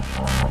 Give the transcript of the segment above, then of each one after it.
Oh, oh, oh.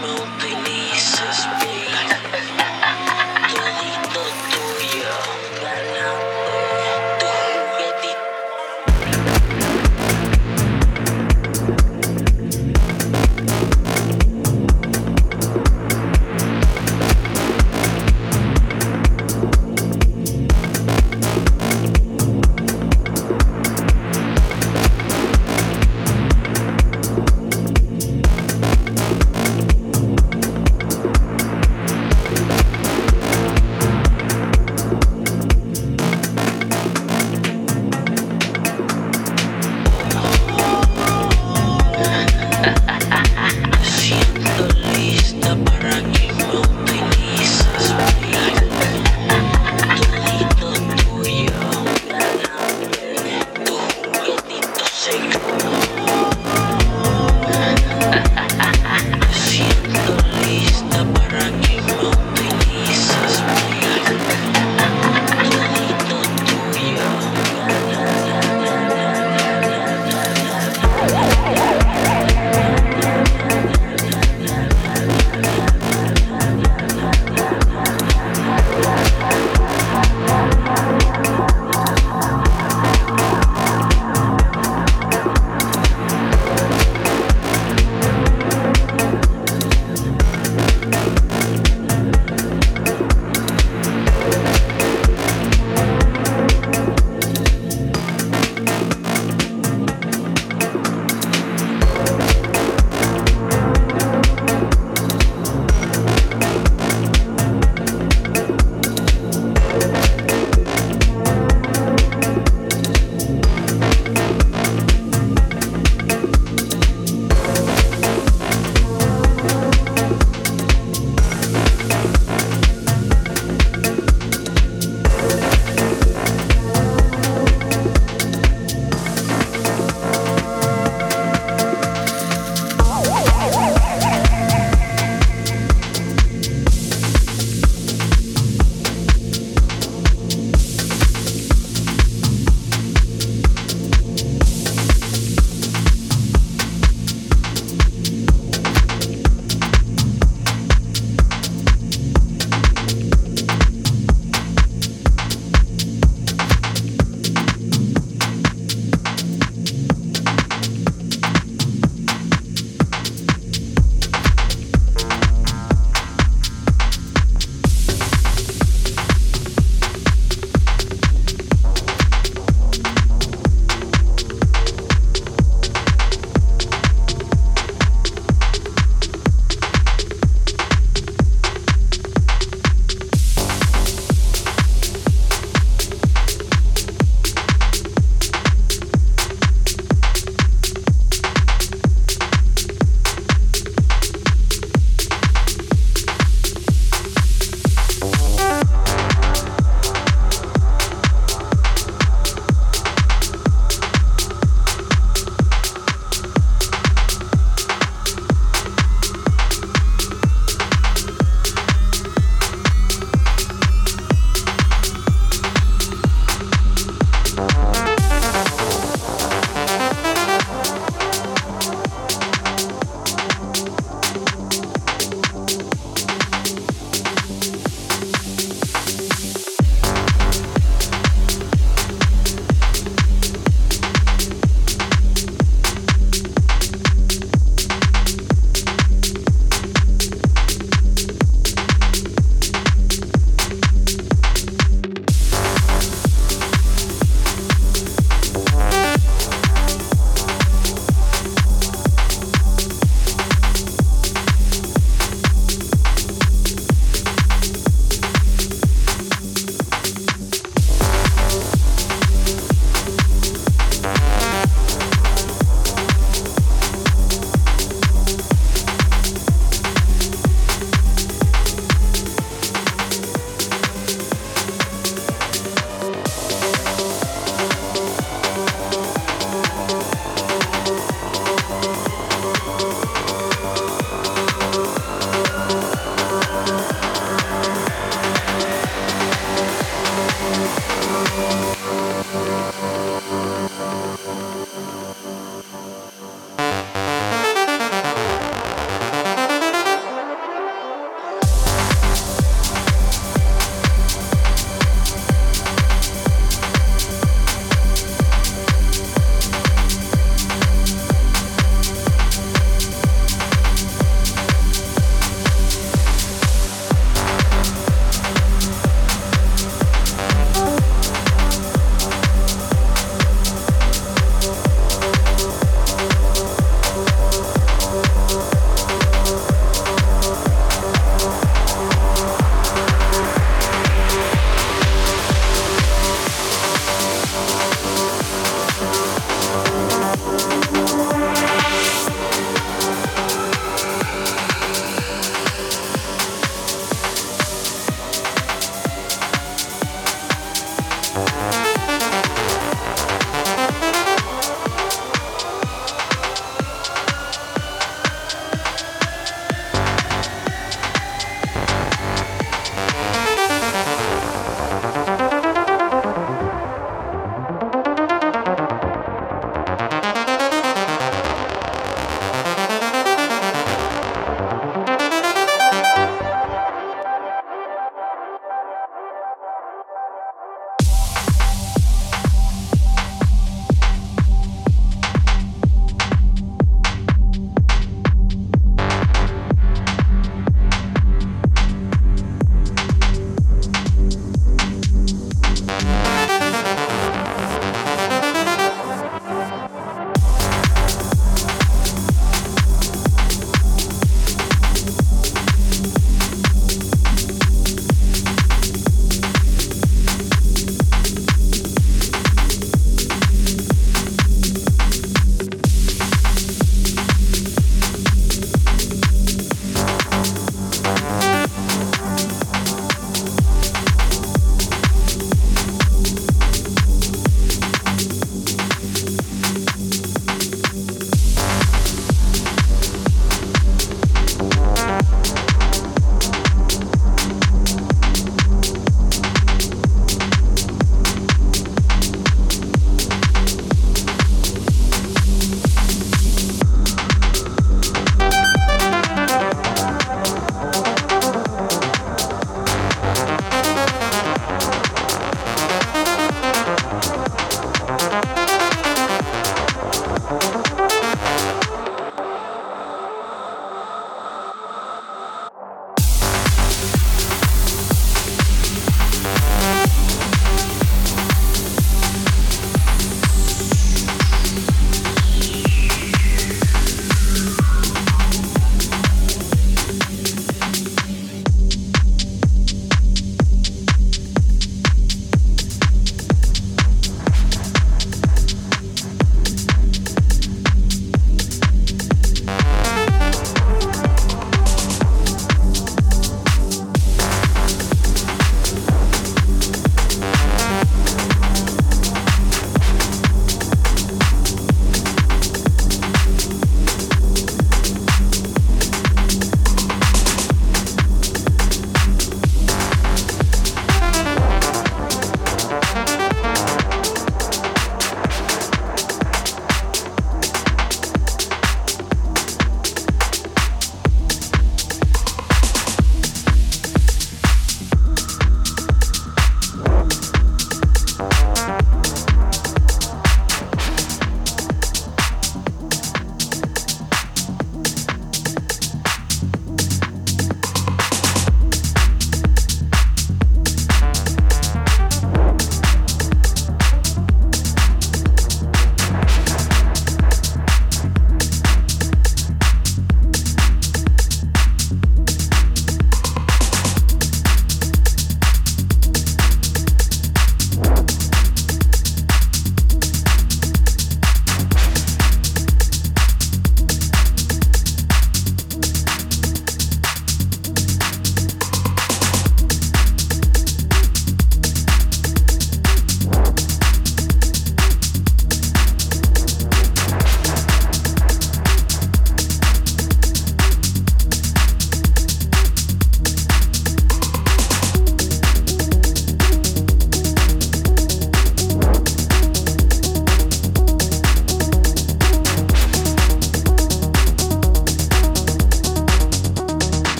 move.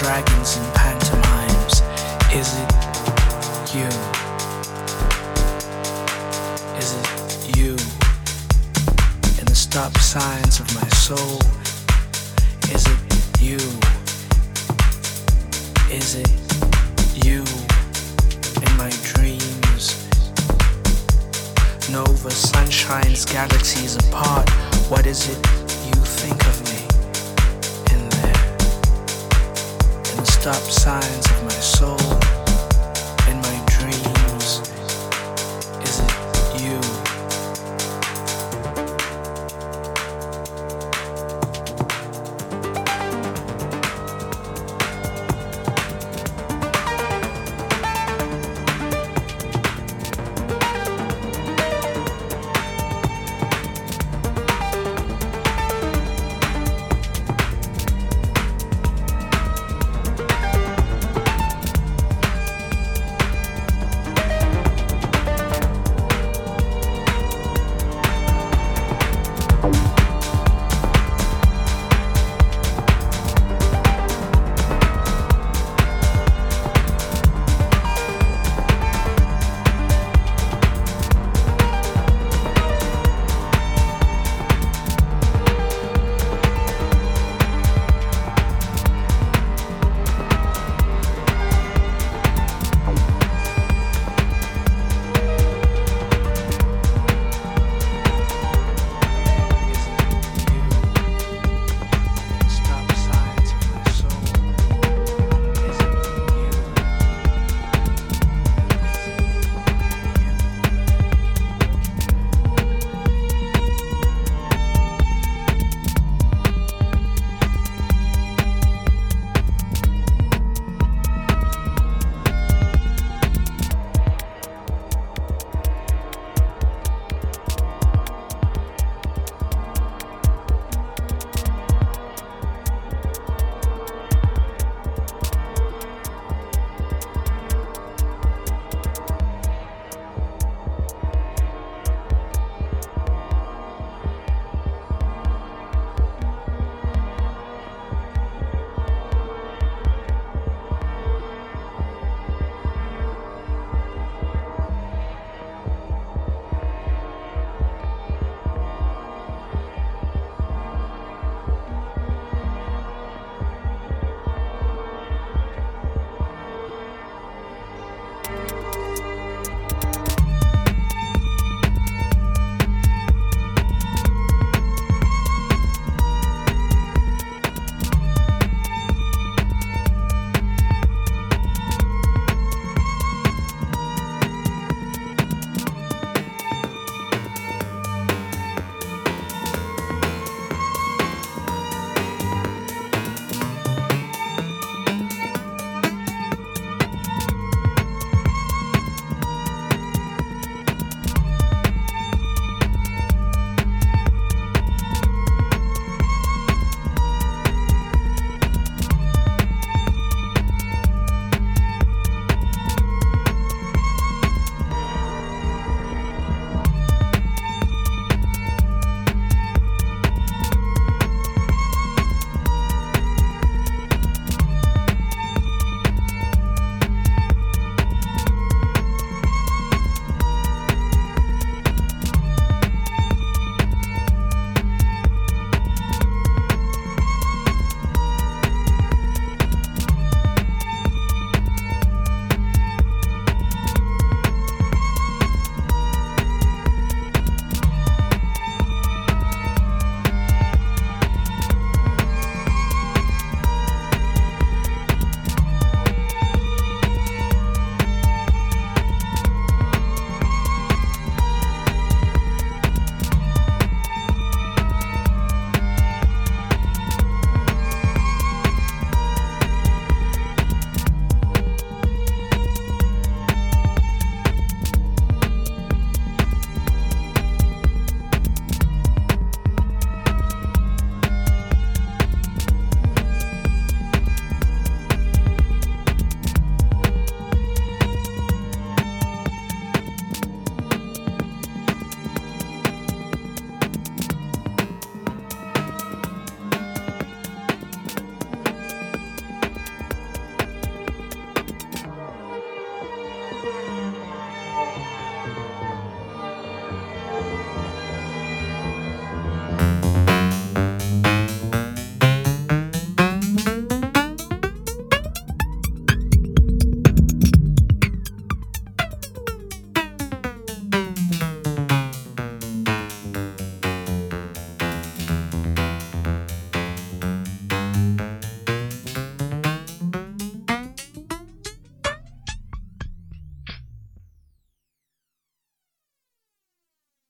dragons and pantomimes. Is it you? Is it you? In the stop signs of my soul. Is it you? Is it you? In my dreams. Nova sunshines galaxies apart. What is it you think of? stop signs of my soul.